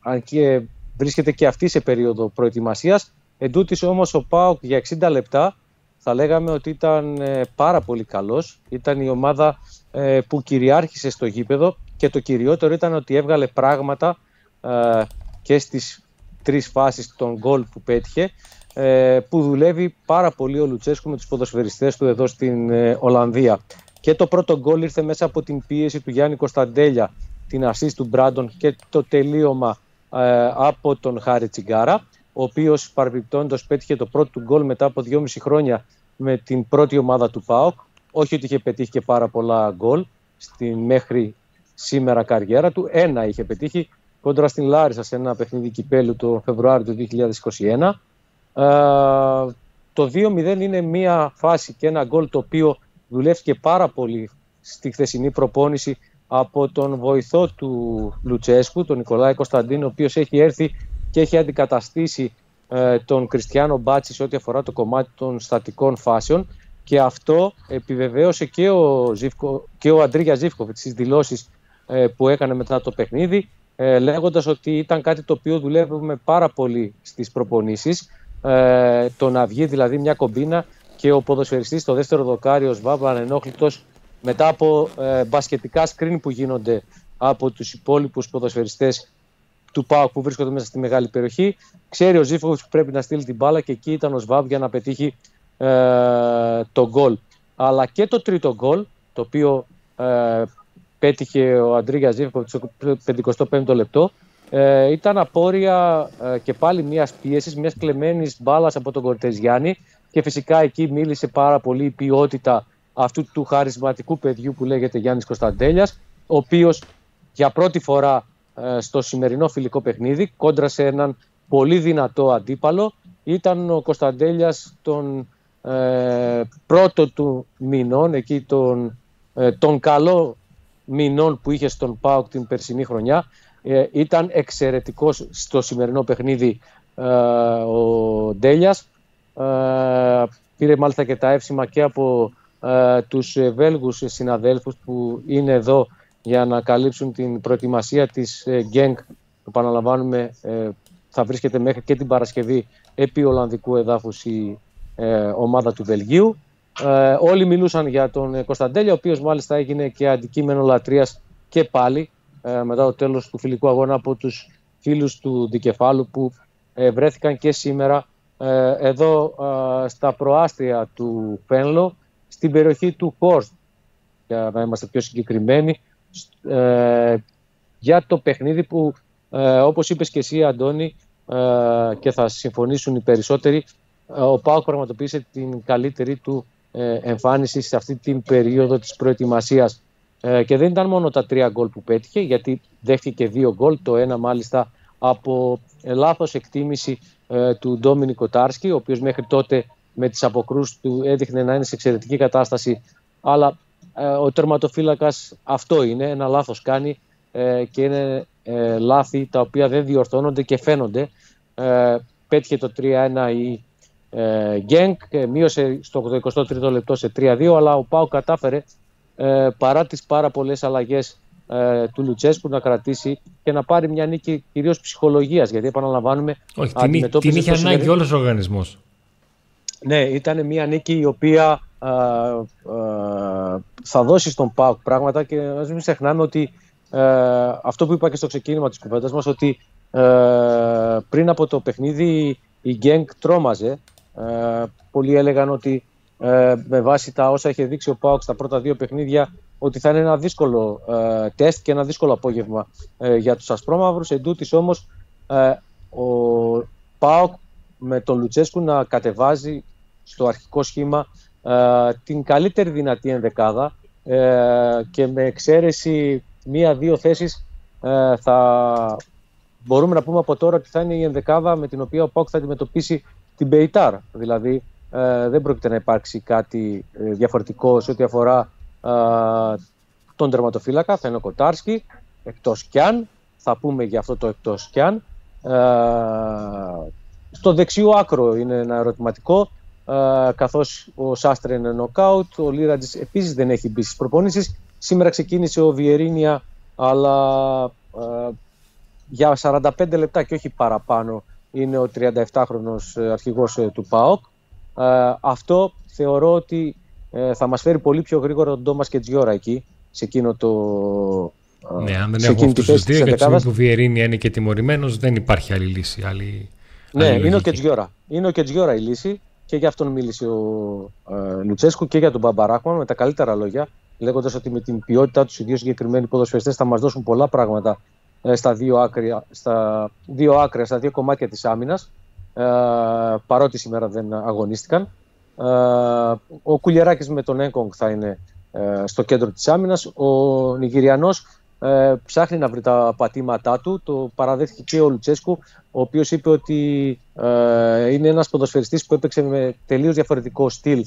αν και βρίσκεται και αυτή σε περίοδο προετοιμασίας. Εν τούτης όμως ο ΠΑΟΚ για 60 λεπτά θα λέγαμε ότι ήταν ε, πάρα πολύ καλός. Ήταν η ομάδα ε, που κυριάρχησε στο γήπεδο και το κυριότερο ήταν ότι έβγαλε πράγματα ε, και στις τρεις φάσεις των γκολ που πέτυχε ε, που δουλεύει πάρα πολύ ο Λουτσέσκου με τους ποδοσφαιριστές του εδώ στην ε, Ολλανδία. Και το πρώτο γκολ ήρθε μέσα από την πίεση του Γιάννη Κωνσταντέλια, την ασίστ του Μπράντον και το τελείωμα από τον Χάρη Τσιγκάρα, ο οποίος παρεμπιπτόντως πέτυχε το πρώτο του γκολ μετά από δυόμιση χρόνια με την πρώτη ομάδα του ΠΑΟΚ. Όχι ότι είχε πετύχει και πάρα πολλά γκολ στην μέχρι σήμερα καριέρα του. Ένα είχε πετύχει κόντρα στην Λάρισα σε ένα παιχνίδι κυπέλου το Φεβρουάριο του 2021. Ε, το 2-0 είναι μια φάση και ένα γκολ το οποίο δουλεύτηκε πάρα πολύ στη χθεσινή προπόνηση από τον βοηθό του Λουτσέσκου, τον Νικολάη Κωνσταντίνο, ο οποίος έχει έρθει και έχει αντικαταστήσει ε, τον Κριστιανό Μπάτση σε ό,τι αφορά το κομμάτι των στατικών φάσεων και αυτό επιβεβαίωσε και ο, Ζήφκο, και ο Αντρίγια Ζήφκοβιτς στις δηλώσεις ε, που έκανε μετά το παιχνίδι ε, λέγοντας ότι ήταν κάτι το οποίο δουλεύουμε πάρα πολύ στις προπονήσεις ε, το να βγει δηλαδή μια κομπίνα και ο ποδοσφαιριστής στο δεύτερο δοκάριο Σβάμπα ανενόχλητος μετά από ε, μπασκετικά σκριν που γίνονται από τους υπόλοιπους ποδοσφαιριστές του ΠΑΟΚ που βρίσκονται μέσα στη μεγάλη περιοχή. Ξέρει ο Ζήφοβιτς που πρέπει να στείλει την μπάλα και εκεί ήταν ο Σβάμπ για να πετύχει ε, το γκολ. Αλλά και το τρίτο γκολ, το οποίο ε, πέτυχε ο Αντρίγια Ζήφοβιτ στο 55ο λεπτό, ε, ήταν απόρρια ε, και πάλι μιας πίεσης, μιας κλεμμένης μπάλας από τον Κορτεζιάννη. Και φυσικά εκεί μίλησε πάρα πολύ η ποιότητα αυτού του χαρισματικού παιδιού που λέγεται Γιάννης Κωνσταντέλιας, ο οποίος για πρώτη φορά ε, στο σημερινό φιλικό παιχνίδι κόντρα σε έναν πολύ δυνατό αντίπαλο. Ήταν ο Κωνσταντέλιας των ε, πρώτο του μηνών εκεί τον, ε, τον καλό μηνών που είχε στον ΠΑΟΚ την περσινή χρονιά ε, ήταν εξαιρετικός στο σημερινό παιχνίδι ο Ντέλιας πήρε μάλιστα και τα εύσημα και από τους Βέλγους συναδέλφους που είναι εδώ για να καλύψουν την προετοιμασία της ΓΚΕΝΚ που επαναλαμβάνουμε ε, θα βρίσκεται μέχρι και την Παρασκευή επί Ολλανδικού εδάφους η ε, ομάδα του Βελγίου. Ε, όλοι μιλούσαν για τον Κωνσταντέλια, ο οποίος μάλιστα έγινε και αντικείμενο λατρείας και πάλι μετά το τέλος του φιλικού αγώνα από τους φίλους του Δικεφάλου που βρέθηκαν και σήμερα εδώ στα προάστια του Φένλο στην περιοχή του Χόρστ. Για να είμαστε πιο συγκεκριμένοι ε, για το παιχνίδι που ε, όπως είπες και εσύ Αντώνη ε, και θα συμφωνήσουν οι περισσότεροι ε, ο Πάοκ πραγματοποίησε την καλύτερη του ε, εμφάνιση σε αυτή την περίοδο της προετοιμασίας και δεν ήταν μόνο τα τρία γκολ που πέτυχε γιατί δέχτηκε δύο γκολ το ένα μάλιστα από λάθος εκτίμηση του Ντόμινι Κοτάρσκι, ο οποίος μέχρι τότε με τις αποκρούσεις του έδειχνε να είναι σε εξαιρετική κατάσταση, αλλά ο τερματοφύλακας αυτό είναι, ένα λάθος κάνει και είναι λάθη τα οποία δεν διορθώνονται και φαίνονται. Πέτυχε το 3-1 η Γκένκ, μείωσε στο 83ο λεπτό σε 3-2, αλλά ο Πάου κατάφερε παρά τις πάρα πολλές αλλαγές ε, του Λουτσέσκου να κρατήσει και να πάρει μια νίκη κυρίως ψυχολογίας. Γιατί επαναλαμβάνουμε. Όχι, την, την είχε ανάγκη όλος ο οργανισμός. Ναι, ήταν μια νίκη η οποία α, α, θα δώσει στον ΠΑΟΚ πράγματα και ας μην ξεχνάμε ότι α, ε, αυτό που είπα και στο ξεκίνημα της κουβέντας μας, ότι ε, πριν από το παιχνίδι η Γκένγκ τρόμαζε. Πολλοί έλεγαν ότι με βάση τα όσα είχε δείξει ο ΠΑΟΚ στα πρώτα δύο παιχνίδια ότι θα είναι ένα δύσκολο ε, τεστ και ένα δύσκολο απόγευμα ε, για τους Ασπρόμαυρους. Εν τούτης όμως ε, ο ΠΑΟΚ με τον Λουτσέσκου να κατεβάζει στο αρχικό σχήμα ε, την καλύτερη δυνατή ενδεκάδα και με εξαίρεση μία-δύο θέσεις θα μπορούμε να πούμε από τώρα ότι θα είναι η ενδεκάδα με την οποία ο ΠΑΟΚ θα αντιμετωπίσει την Μπεϊτάρ. Δηλαδή δεν πρόκειται να υπάρξει κάτι διαφορετικό σε ό,τι αφορά τον τερματοφύλακα, θα είναι ο Κοτάρσκι, εκτός κι αν, θα πούμε για αυτό το εκτός κι αν. στο δεξιό άκρο είναι ένα ερωτηματικό, καθώς ο Σάστρε είναι νοκάουτ, ο Λίρατζης επίσης δεν έχει μπει στις προπονήσεις. Σήμερα ξεκίνησε ο Βιερίνια, αλλά για 45 λεπτά και όχι παραπάνω είναι ο 37χρονος αρχηγός ε, του ΠΑΟΚ. αυτό θεωρώ ότι ε, θα μας φέρει πολύ πιο γρήγορα τον Τόμας και Τζιόρα εκεί, σε εκείνο το... Ναι, αν δεν έχουμε αυτούς τους δύο, γιατί που Βιερίνη είναι και τιμωρημένος, δεν υπάρχει άλλη λύση. Άλλη, ναι, άλλη είναι ο Κετζιόρα. Είναι ο Κετζιόρα η λύση και για αυτόν μίλησε ο ε, Λουτσέσκου και για τον Μπαμπαράκμαν με τα καλύτερα λόγια, λέγοντας ότι με την ποιότητά τους οι δύο συγκεκριμένοι ποδοσφαιριστές θα μας δώσουν πολλά πράγματα ε, στα, δύο άκρια, στα δύο άκρια, στα δύο κομμάτια της άμυνας. Ε, παρότι σήμερα δεν αγωνίστηκαν. Ε, ο Κουλιεράκης με τον Έγκογκ θα είναι ε, στο κέντρο της άμυνας. Ο Νιγηριανός ε, ψάχνει να βρει τα πατήματά του. Το παραδέχθηκε και ο Λουτσέσκου, ο οποίος είπε ότι είναι ένας ποδοσφαιριστής που έπαιξε με τελείως διαφορετικό στυλ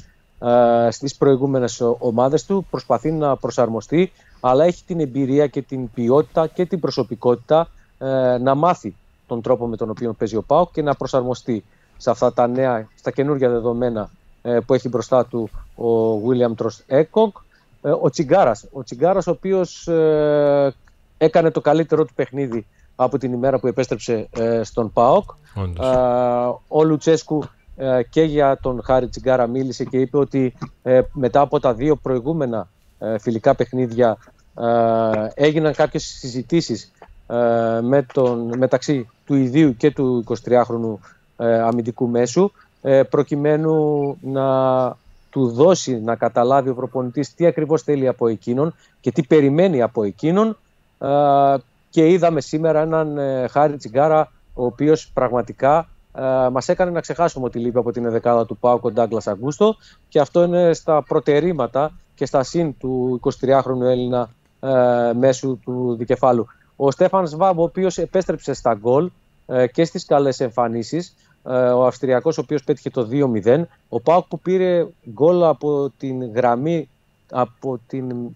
στις προηγούμενες ομάδες του. Προσπαθεί να προσαρμοστεί, αλλά έχει την εμπειρία και την ποιότητα και την προσωπικότητα να μάθει τον τρόπο με τον οποίο παίζει ο ΠΑΟΚ και να προσαρμοστεί σε αυτά τα νέα, στα καινούργια δεδομένα ε, που έχει μπροστά του ο William Τρος Έκογκ. Ε, ο Τσιγκάρας, ο Τσιγκάρας ο οποίος ε, έκανε το καλύτερο του παιχνίδι από την ημέρα που επέστρεψε στον ΠΑΟΚ. Ο Λουτσέσκου και για τον Χάρη Τσιγκάρα μίλησε και είπε ότι μετά από τα δύο προηγούμενα φιλικά παιχνίδια έγιναν κάποιες συζητήσεις με τον, μεταξύ του ιδίου και του 23χρονου αμυντικού μέσου ε, προκειμένου να του δώσει να καταλάβει ο προπονητής τι ακριβώς θέλει από εκείνον και τι περιμένει από εκείνον ε, και είδαμε σήμερα έναν ε, Χάρη Τσιγκάρα ο οποίος πραγματικά μας έκανε να ξεχάσουμε ότι λείπει από την δεκάδα του Πάουκο Ντάγκλας Αγκούστο και αυτό είναι στα προτερήματα και στα συν του 23χρονου Έλληνα μέσου του δικεφάλου. Ο Στέφαν Σβάμπ, ο οποίος επέστρεψε στα γκολ και στις καλές εμφανίσεις, ε, ο Αυστριακός ο οποίος πέτυχε το 2-0. Ο Πάουκ που πήρε γκολ από την γραμμή, από την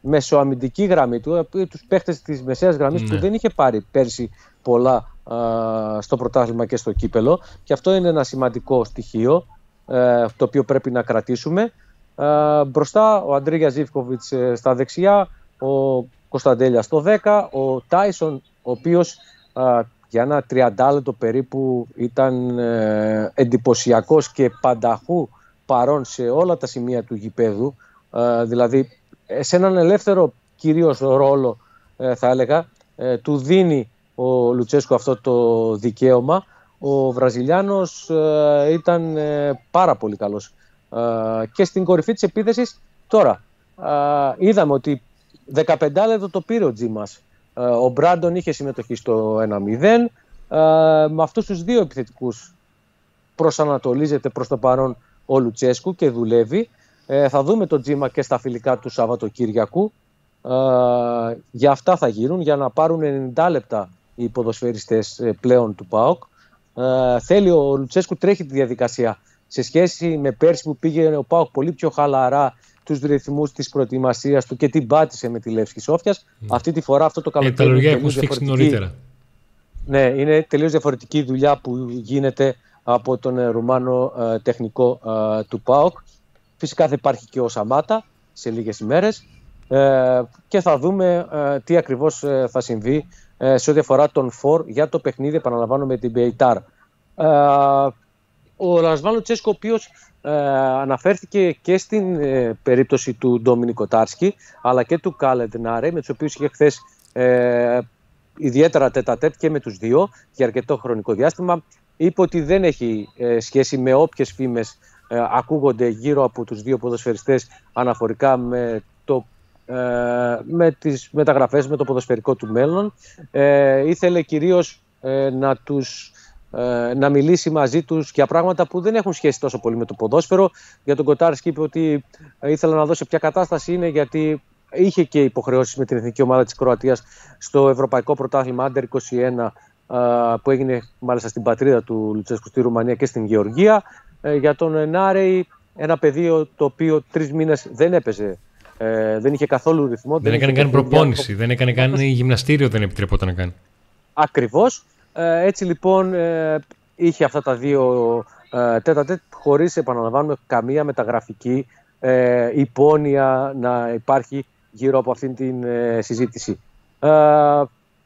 μεσοαμυντική γραμμή του, τους παίχτες της μεσαίας γραμμής που ναι. δεν είχε πάρει πέρσι πολλά στο πρωτάθλημα και στο κύπελο και αυτό είναι ένα σημαντικό στοιχείο ε, το οποίο πρέπει να κρατήσουμε. Ε, μπροστά ο Αντρίγια Ζήφκοβιτς στα δεξιά, ο Κωνσταντέλια στο 10, ο Τάισον ο οποίος για ένα τριαντάλεπτο περίπου ήταν ε, εντυπωσιακός και πανταχού παρόν σε όλα τα σημεία του γηπέδου. Ε, δηλαδή σε έναν ελεύθερο κυρίως ρόλο ε, θα έλεγα ε, του δίνει ο Λουτσέσκο αυτό το δικαίωμα. Ο Βραζιλιάνος ήταν πάρα πολύ καλός και στην κορυφή της επίθεσης τώρα είδαμε ότι 15 λεπτό το πήρε ο Τζίμας ε, ο Μπράντον είχε συμμετοχή στο 1-0. Ε, με αυτούς τους δύο επιθετικούς προσανατολίζεται προς το παρόν ο Λουτσέσκου και δουλεύει. Ε, θα δούμε τον Τζίμα και στα φιλικά του Σαββατοκύριακου. για αυτά θα γίνουν, για να πάρουν 90 λεπτά οι ποδοσφαιριστές πλέον του ΠΑΟΚ. Ε, θέλει ο Λουτσέσκου τρέχει τη διαδικασία σε σχέση με πέρσι που πήγε ο Πάοκ πολύ πιο χαλαρά τους ρυθμούς της προετοιμασίας του και την πάτησε με τη Λεύσκη Σόφιας. Mm. Αυτή τη φορά αυτό το καλοκαίρι είναι τελείως διαφορετική. Ναι, είναι τελείως διαφορετική δουλειά που γίνεται από τον ε, Ρουμάνο ε, τεχνικό ε, του ΠΑΟΚ. Φυσικά θα υπάρχει και ο Σαμάτα σε λίγες ημέρες ε, και θα δούμε τι ακριβώς θα συμβεί σε ό,τι αφορά τον φόρ για το παιχνίδι, επαναλαμβάνω, με την Μπεϊτάρ. Ο Λασβάνο Τσέσκο, ο οποίος αναφέρθηκε και στην περίπτωση του Ντόμινικο Τάρσκι, αλλά και του Κάλεντ Νάρε, με τους οποίους είχε χθες ιδιαίτερα τέτα και με τους δύο για αρκετό χρονικό διάστημα είπε ότι δεν έχει ε, σχέση με όποιες φήμες ε, ακούγονται γύρω από τους δύο ποδοσφαιριστές αναφορικά με, το, ε, με τις μεταγραφές, με το ποδοσφαιρικό του μέλλον. Ε, ήθελε κυρίως να, τους, να μιλήσει μαζί τους για πράγματα που δεν έχουν σχέση τόσο πολύ με το ποδόσφαιρο. Για τον Κοτάρσκι είπε ότι ήθελα να δώσει ποια κατάσταση είναι γιατί είχε και υποχρεώσεις με την εθνική ομάδα της Κροατίας στο Ευρωπαϊκό Πρωτάθλημα Under 21 που έγινε μάλιστα στην πατρίδα του Λουτσέσκου στη Ρουμανία και στην Γεωργία. Ε, για τον Νάρεϊ, ένα πεδίο το οποίο τρεις μήνες δεν έπαιζε. Ε, δεν είχε καθόλου ρυθμό. Δεν, έκανε καν προπόνηση, δεν έκανε καν γυμναστήριο, δεν επιτρεπόταν να κάνει. Ακριβώς. Ε, έτσι λοιπόν είχε αυτά τα δύο τέτα τέτ χωρίς επαναλαμβάνουμε καμία μεταγραφική υπόνοια να υπάρχει γύρω από αυτήν την συζήτηση.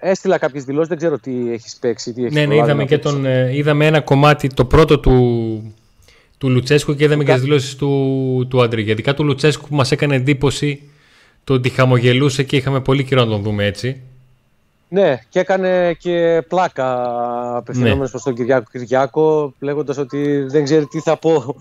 Έστειλα κάποιες δηλώσεις, δεν ξέρω τι έχεις παίξει. Τι έχεις ναι, ναι, είδαμε, και τον, ε, είδαμε ένα κομμάτι, το πρώτο του, του Λουτσέσκου και είδαμε και τις δηλώσεις του, του Αντρή. Ειδικά του Λουτσέσκου που μας έκανε εντύπωση το ότι χαμογελούσε και είχαμε πολύ καιρό να τον δούμε έτσι. Ναι, και έκανε και πλάκα απευθυνόμενος ναι. προς τον Κυριάκο Κυριάκο, λέγοντας ότι δεν ξέρει τι θα πω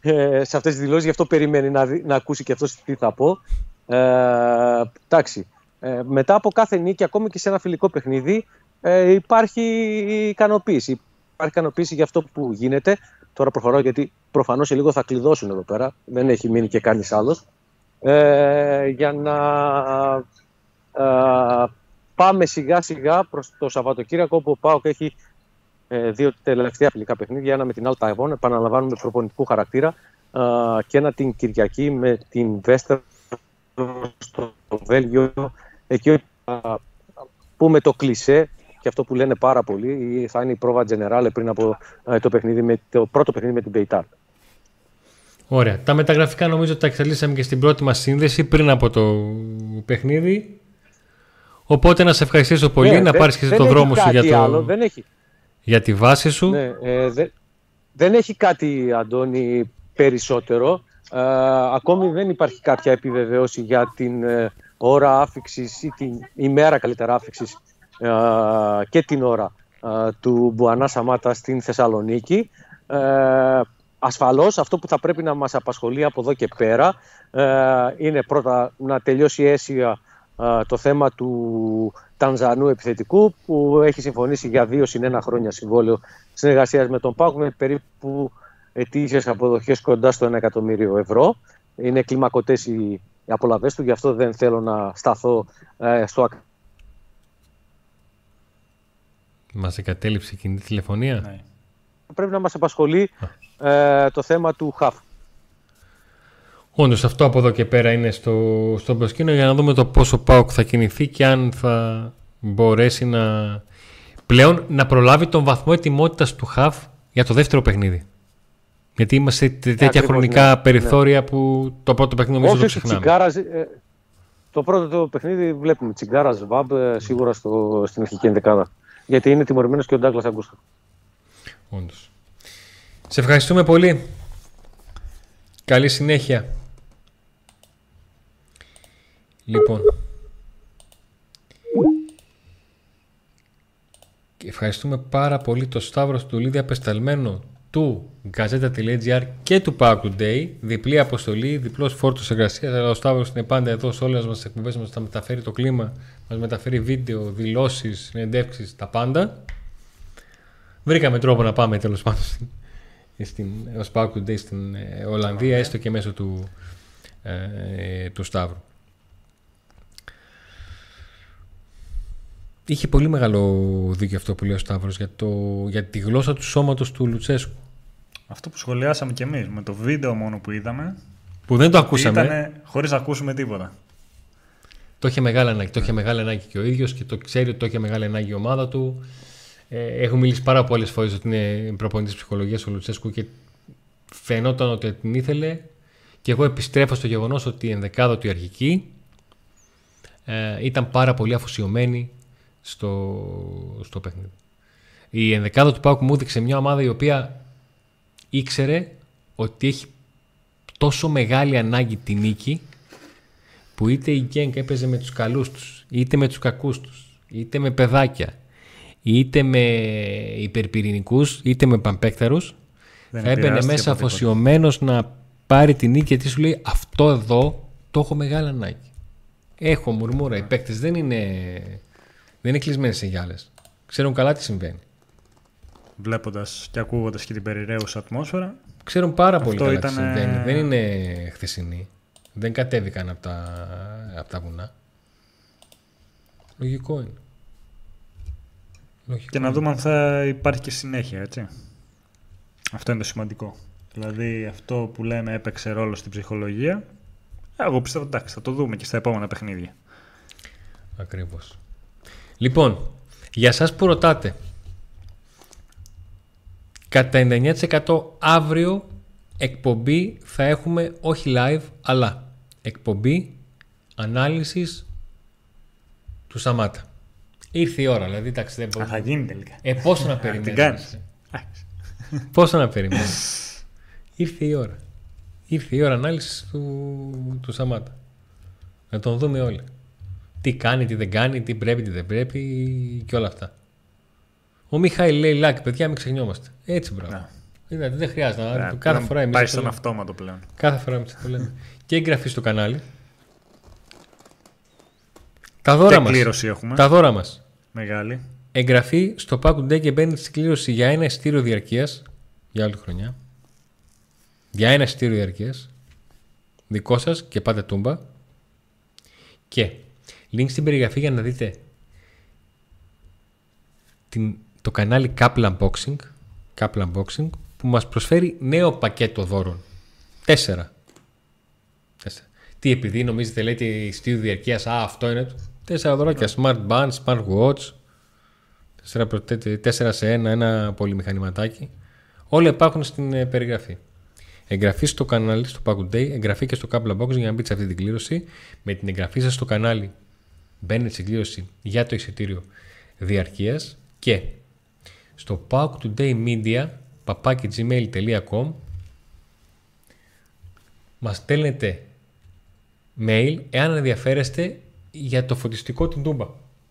ε, σε αυτές τις δηλώσεις, γι' αυτό περιμένει να, να ακούσει και αυτός τι θα πω. Ε, εντάξει. Ε, μετά από κάθε νίκη, ακόμη και σε ένα φιλικό παιχνίδι, ε, υπάρχει ικανοποίηση. Υπάρχει ικανοποίηση για αυτό που γίνεται. Τώρα προχωράω γιατί προφανώς σε λίγο θα κλειδώσουν εδώ πέρα. Δεν έχει μείνει και κανείς άλλος. Ε, για να ε, πάμε σιγά σιγά προς το Σαββατοκύριακο όπου ο ΠΑΟΚ έχει ε, δύο τελευταία φιλικά παιχνίδια. Ένα με την Alta Evon, επαναλαμβάνουμε προπονητικού χαρακτήρα ε, και ένα την Κυριακή με την Βέστερ στο Βέλγιο εκεί θα πούμε το κλισέ και αυτό που λένε πάρα πολύ θα είναι η πρόβα Generale πριν από ε, το, παιχνίδι με, το πρώτο παιχνίδι με την Πεϊτάρ. Ωραία. Τα μεταγραφικά νομίζω ότι τα εξελίσσαμε και στην πρώτη μας σύνδεση πριν από το παιχνίδι. Οπότε να σε ευχαριστήσω πολύ, ναι, να πάρεις και το δρόμο σου για, το... δεν έχει. για τη βάση σου. Ναι, ε, δεν έχει κάτι, Αντώνη, περισσότερο. Ε, ακόμη δεν υπάρχει κάποια επιβεβαίωση για την ε, ώρα άφηξης ή την ημέρα καλύτερα άφηξης ε, και την ώρα ε, του Μπουανά Σαμάτα στην Θεσσαλονίκη. Ε, ασφαλώς αυτό που θα πρέπει να μας απασχολεί από εδώ και πέρα είναι πρώτα να τελειώσει αίσια το θέμα του Τανζανού επιθετικού που έχει συμφωνήσει για δύο συν ένα χρόνια συμβόλαιο συνεργασίας με τον ΠΑΚ με περίπου ετήσιες αποδοχές κοντά στο 1 εκατομμύριο ευρώ. Είναι κλιμακωτές οι οι απολαυές του, γι' αυτό δεν θέλω να σταθώ ε, στο Μας εγκατέλειψε η τηλεφωνία. Ναι. Πρέπει να μας απασχολεί ε, το θέμα του ΧΑΦ. Όντως, αυτό από εδώ και πέρα είναι στο, στο προσκήνιο για να δούμε το πόσο ΠΑΟΚ θα κινηθεί και αν θα μπορέσει να πλέον να προλάβει τον βαθμό ετοιμότητας του ΧΑΦ για το δεύτερο παιχνίδι. Γιατί είμαστε τέτοια χρονικά ναι, περιθώρια ναι. που το πρώτο παιχνίδι νομίζω το ξεχνάμε. Τσιγκάρας, ε, το πρώτο το παιχνίδι βλέπουμε Τσιγκάρα Βαμπ ε, σίγουρα στο, στην αρχική ενδεκάδα. Γιατί είναι τιμωρημένος και ο Ντάγκλας Αγκούστα. Όντως. Σε ευχαριστούμε πολύ. Καλή συνέχεια. Λοιπόν. ευχαριστούμε πάρα πολύ το Σταύρο του Λίδια Απεσταλμένο του Gazeta.gr και του Power Today. Διπλή αποστολή, διπλός φόρτος εργασίας. Αλλά ο Σταύρος είναι πάντα εδώ σε όλες μας τις εκπομπές μας. Θα μεταφέρει το κλίμα, μας μεταφέρει βίντεο, δηλώσεις, συνεντεύξεις, τα πάντα. Βρήκαμε τρόπο να πάμε τέλος πάντων στην, στην, ως Power Today στην ε, Ολλανδία, έστω και μέσω του, ε, του Σταύρου. Είχε πολύ μεγάλο δίκιο αυτό που λέει ο Σταύρος για, το, για τη γλώσσα του σώματος του Λουτσέσκου. Αυτό που σχολιάσαμε κι εμείς με το βίντεο μόνο που είδαμε. Που δεν το ακούσαμε. Ήταν χωρίς να ακούσουμε τίποτα. Το είχε μεγάλη ανάγκη. Το είχε μεγάλη ανάγκη και ο ίδιος και το ξέρει ότι το είχε μεγάλη ανάγκη η ομάδα του. Ε, έχω μιλήσει πάρα πολλές φορές ότι είναι προπονητής ψυχολογίας ο Λουτσέσκου και φαινόταν ότι την ήθελε. Και εγώ επιστρέφω στο γεγονός ότι η ενδεκάδα του αρχική ε, ήταν πάρα πολύ αφοσιωμένη στο, στο παιχνίδι. Η ενδεκάδα του Πάουκ μου έδειξε μια ομάδα η οποία ήξερε ότι έχει τόσο μεγάλη ανάγκη τη νίκη που είτε η Γκένκ έπαιζε με τους καλούς τους, είτε με τους κακούς τους, είτε με παιδάκια, είτε με υπερπυρηνικούς, είτε με παμπέκταρους, θα έμπαινε μέσα αφοσιωμένος να πάρει την νίκη γιατί σου λέει αυτό εδώ το έχω μεγάλη ανάγκη. Έχω μουρμούρα. Οι παίκτες δεν είναι, δεν είναι κλεισμένοι σε γυάλες. Ξέρουν καλά τι συμβαίνει. Βλέποντας και ακούγοντας και την περιραίουσα ατμόσφαιρα. Ξέρουν πάρα πολύ καλά ήταν... τι συμβαίνει. Δεν είναι χθεσινοί. Δεν κατέβηκαν από τα, από τα βουνά. Λογικό είναι. Λογικό και να δούμε αν θα υπάρχει και συνέχεια, έτσι. Αυτό είναι το σημαντικό. Δηλαδή αυτό που λέμε έπαιξε ρόλο στην ψυχολογία εγώ πιστεύω εντάξει, θα το δούμε και στα επόμενα παιχνίδια. Ακριβώς. Λοιπόν, για σας που ρωτάτε, κατά 99% αύριο εκπομπή θα έχουμε όχι live, αλλά εκπομπή ανάλυσης του Σαμάτα. Ήρθε η ώρα, δηλαδή εντάξει δεν μπορεί. Θα γίνει τελικά. Ε, πόσο να περιμένεις. πόσο να περιμένεις. Ήρθε η ώρα. Ήρθε η ώρα ανάλυσης του, του Σαμάτα. Να τον δούμε όλοι. Τι κάνει, τι δεν κάνει, τι πρέπει, τι δεν πρέπει και όλα αυτά. Ο Μιχάη λέει λάκι, παιδιά, μην ξεχνιόμαστε. Έτσι, μπράβο. Δηλαδή, δεν χρειάζεται να. Ναι, κάθε φορά εμείς. Πάει στον αυτόματο πλέον. Κάθε φορά εμείς το λέμε. και εγγραφή στο κανάλι. Τα δώρα μας. έχουμε. Τα δώρα μας. Μεγάλη. Εγγραφή στο Pack Day και μπαίνει στην κλήρωση για ένα ειστήριο διαρκείας για άλλη χρονιά για ένα εισιτήριο διαρκείας δικό σας και πάτε τούμπα. Και link στην περιγραφή για να δείτε την, το κανάλι Couple Unboxing, Couple Unboxing που μας προσφέρει νέο πακέτο δώρων. Τέσσερα. Τέσσερα. Τι επειδή νομίζετε λέτε εισιτήριο διαρκείας, Α, αυτό είναι. Τέσσερα δωράκια. Smart Band, Smart Watch. Τέσσερα σε ένα, ένα πολυμηχανηματάκι. Όλα υπάρχουν στην ε, περιγραφή. Εγγραφή στο κανάλι στο Pack Day, εγγραφή και στο Couple Box για να μπείτε σε αυτή την κλήρωση. Με την εγγραφή σας στο κανάλι μπαίνετε στην κλήρωση για το εισιτήριο διαρκείας και στο Pack Today Media papakigmail.com μας στέλνετε mail εάν ενδιαφέρεστε για το φωτιστικό την Τούμπα.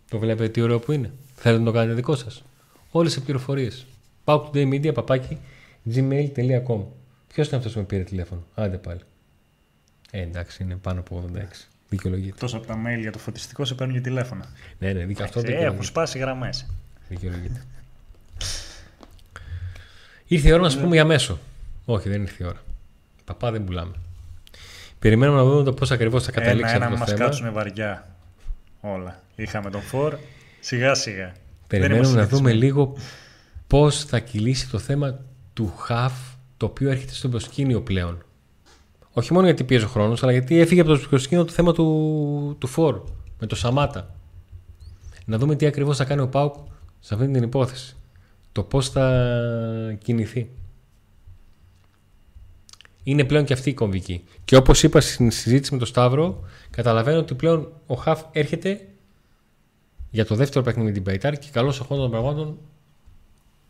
Το βλέπετε τι ωραίο που είναι. Θέλετε να το κάνετε δικό σας. Όλες οι πληροφορίες. Media παπάκι gmail.com Ποιος είναι αυτός που με πήρε τηλέφωνο; Άντε πάλι. Ε, εντάξει, είναι πάνω από 86. Δικαιολογείται. Εκτός από τα mail για το φωτιστικό, σε παίρνουν και τηλέφωνα. Ναι, ναι, δίκιο αυτό. Ε, έχουν σπάσει γραμμές. Δικαιολογείται. ήρθε η ώρα να σου πούμε για μέσο. Όχι, δεν ήρθε η ώρα. Παπά δεν πουλάμε. Περιμένουμε να δούμε το πώς ακριβώς θα καταλήξει ένα, αυτό το θέμα. Να μα κάτσουν βαριά όλα. Είχαμε τον Φορ. Σιγά σιγά. Περιμένουμε να δούμε λίγο πώς θα κυλήσει το θέμα του Χαφ το οποίο έρχεται στο προσκήνιο πλέον. Όχι μόνο γιατί πιέζει ο χρόνος, αλλά γιατί έφυγε από το προσκήνιο το θέμα του, του Φορ με το Σαμάτα. Να δούμε τι ακριβώς θα κάνει ο Πάουκ σε αυτή την υπόθεση. Το πώς θα κινηθεί. Είναι πλέον και αυτή η κομβική. Και όπως είπα στην συζήτηση με τον Σταύρο, καταλαβαίνω ότι πλέον ο Χαφ έρχεται για το δεύτερο παιχνίδι με την Πεϊτάρ και καλό ο των πραγμάτων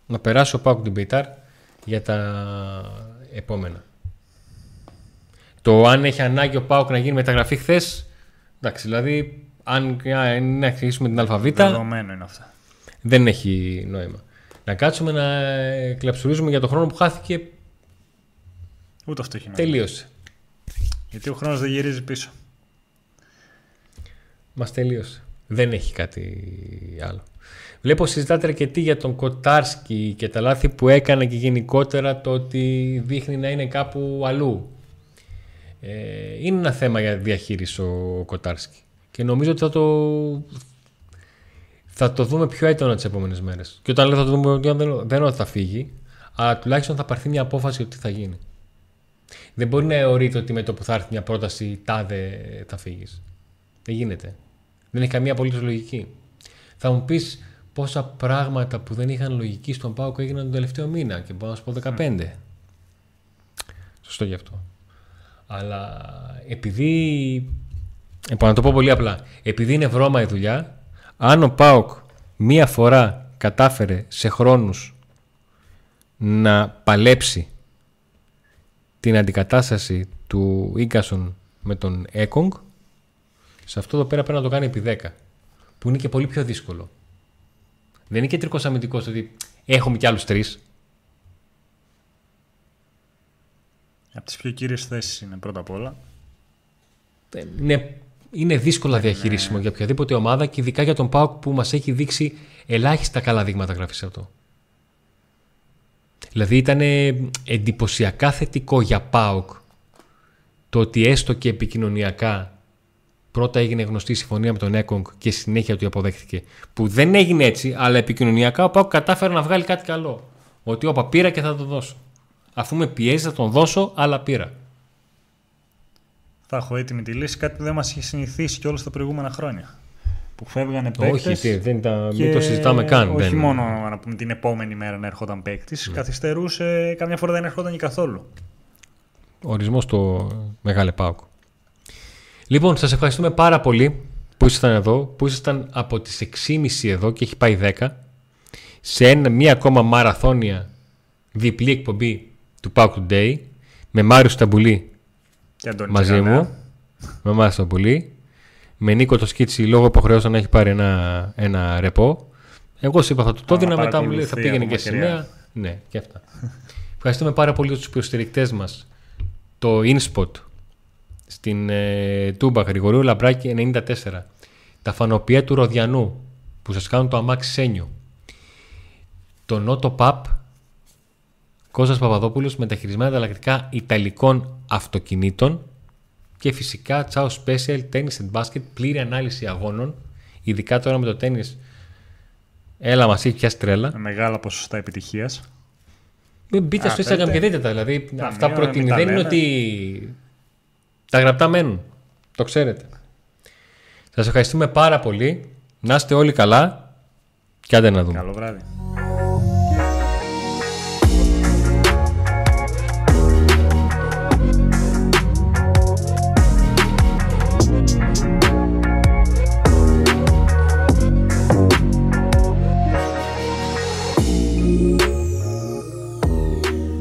να περάσει ο Πάουκ την Πεϊτάρ για τα επόμενα. Το αν έχει ανάγκη ο Πάοκ να γίνει μεταγραφή χθες. Εντάξει, δηλαδή, αν να αρχίσουμε την αλφαβήτα. Δεδομένο είναι αυτά. Δεν έχει νόημα. Να κάτσουμε να κλαψουρίζουμε για το χρόνο που χάθηκε. Ούτε αυτό έχει νόημα. Τελείωσε. Γιατί ο χρόνος δεν γυρίζει πίσω. Μας τελείωσε. Δεν έχει κάτι άλλο. Βλέπω συζητάτε αρκετή για τον Κοτάρσκι και τα λάθη που έκανε και γενικότερα το ότι δείχνει να είναι κάπου αλλού. Ε, είναι ένα θέμα για διαχείριση ο Κοτάρσκι. Και νομίζω ότι θα το, θα το δούμε πιο έντονα τις επόμενες μέρες. Και όταν λέω θα το δούμε, δεν, δεν ότι θα φύγει, αλλά τουλάχιστον θα πάρθει μια απόφαση για το τι θα γίνει. Δεν μπορεί να εωρείται ότι με το που θα έρθει μια πρόταση τάδε θα φύγεις. Δεν γίνεται. Δεν έχει καμία απολύτως λογική. Θα μου πεις πόσα πράγματα που δεν είχαν λογική στον Πάοκ έγιναν τον τελευταίο μήνα και μπορώ να σου πω 15. Σωστό γι' αυτό. Αλλά επειδή. Λοιπόν, να το πω πολύ απλά. Επειδή είναι βρώμα η δουλειά, αν ο Πάοκ μία φορά κατάφερε σε χρόνους να παλέψει την αντικατάσταση του Ίγκασον με τον Έκογκ, σε αυτό εδώ πέρα πρέπει να το κάνει επί 10. Που είναι και πολύ πιο δύσκολο. Δεν είναι κεντρικός αμυντικός ότι έχουμε κι άλλους τρεις. Από τις πιο κύριες θέσεις είναι πρώτα απ' όλα. Είναι, είναι δύσκολα διαχειρίσιμο για οποιαδήποτε ομάδα και ειδικά για τον Πάουκ που μας έχει δείξει ελάχιστα καλά δείγματα γράφει σε αυτό. Δηλαδή ήταν εντυπωσιακά θετικό για ΠΑΟΚ το ότι έστω και επικοινωνιακά πρώτα έγινε γνωστή η συμφωνία με τον Έκογκ και συνέχεια του αποδέχτηκε. Που δεν έγινε έτσι, αλλά επικοινωνιακά ο ΠΑΟΚ κατάφερε να βγάλει κάτι καλό. Ότι όπα πήρα και θα το δώσω. Αφού με πιέζεις θα τον δώσω, αλλά πήρα. Θα έχω έτοιμη τη λύση, κάτι που δεν μας είχε συνηθίσει και τα προηγούμενα χρόνια που φεύγανε παίκτες. Όχι, δεν τα, μην το συζητάμε καν. Όχι μόνο να πούμε, την επόμενη μέρα να έρχονταν παίκτης. Mm. Καθυστερούσε, καμιά φορά δεν έρχονταν καθόλου. Ορισμός το μεγάλο Πάοκ. Λοιπόν, σας ευχαριστούμε πάρα πολύ που ήσασταν εδώ, που ήσασταν από τις 6.30 εδώ και έχει πάει 10 σε μία ακόμα μαραθώνια διπλή εκπομπή του Pauk Today με Μάριο Σταμπουλή μαζί μου. Με Μάριο Σταμπουλή με Νίκο το Σκίτσι λόγω υποχρεώσεων να έχει πάρει ένα, ένα ρεπό. Εγώ σου είπα θα του το έδινα, μετά μου λέει θα πήγαινε και σημαία. Ναι, και αυτά. Ευχαριστούμε πάρα πολύ τους υποστηρικτές μας. Το InSpot στην ε, Τούμπα, Γρηγορίου Λαμπράκη 94. Τα φανοπία του Ροδιανού που σας κάνουν το αμάξι Σένιο. Το Νότο Παπ Κώστας Παπαδόπουλος με τα χειρισμένα ανταλλακτικά Ιταλικών αυτοκινήτων και φυσικά Ciao Special Tennis and Basket, πλήρη ανάλυση αγώνων, ειδικά τώρα με το τέννις. Έλα, μας έχει πιάσει τρέλα. Με μεγάλα ποσοστά επιτυχίας. Μην μπείτε στο Instagram και δείτε τα. Δηλαδή, αυτά προτείνει δεν είναι ότι. Τα γραπτά μένουν. Το ξέρετε. Σας ευχαριστούμε πάρα πολύ. Να είστε όλοι καλά. Και άντε να δούμε. Καλό βράδυ.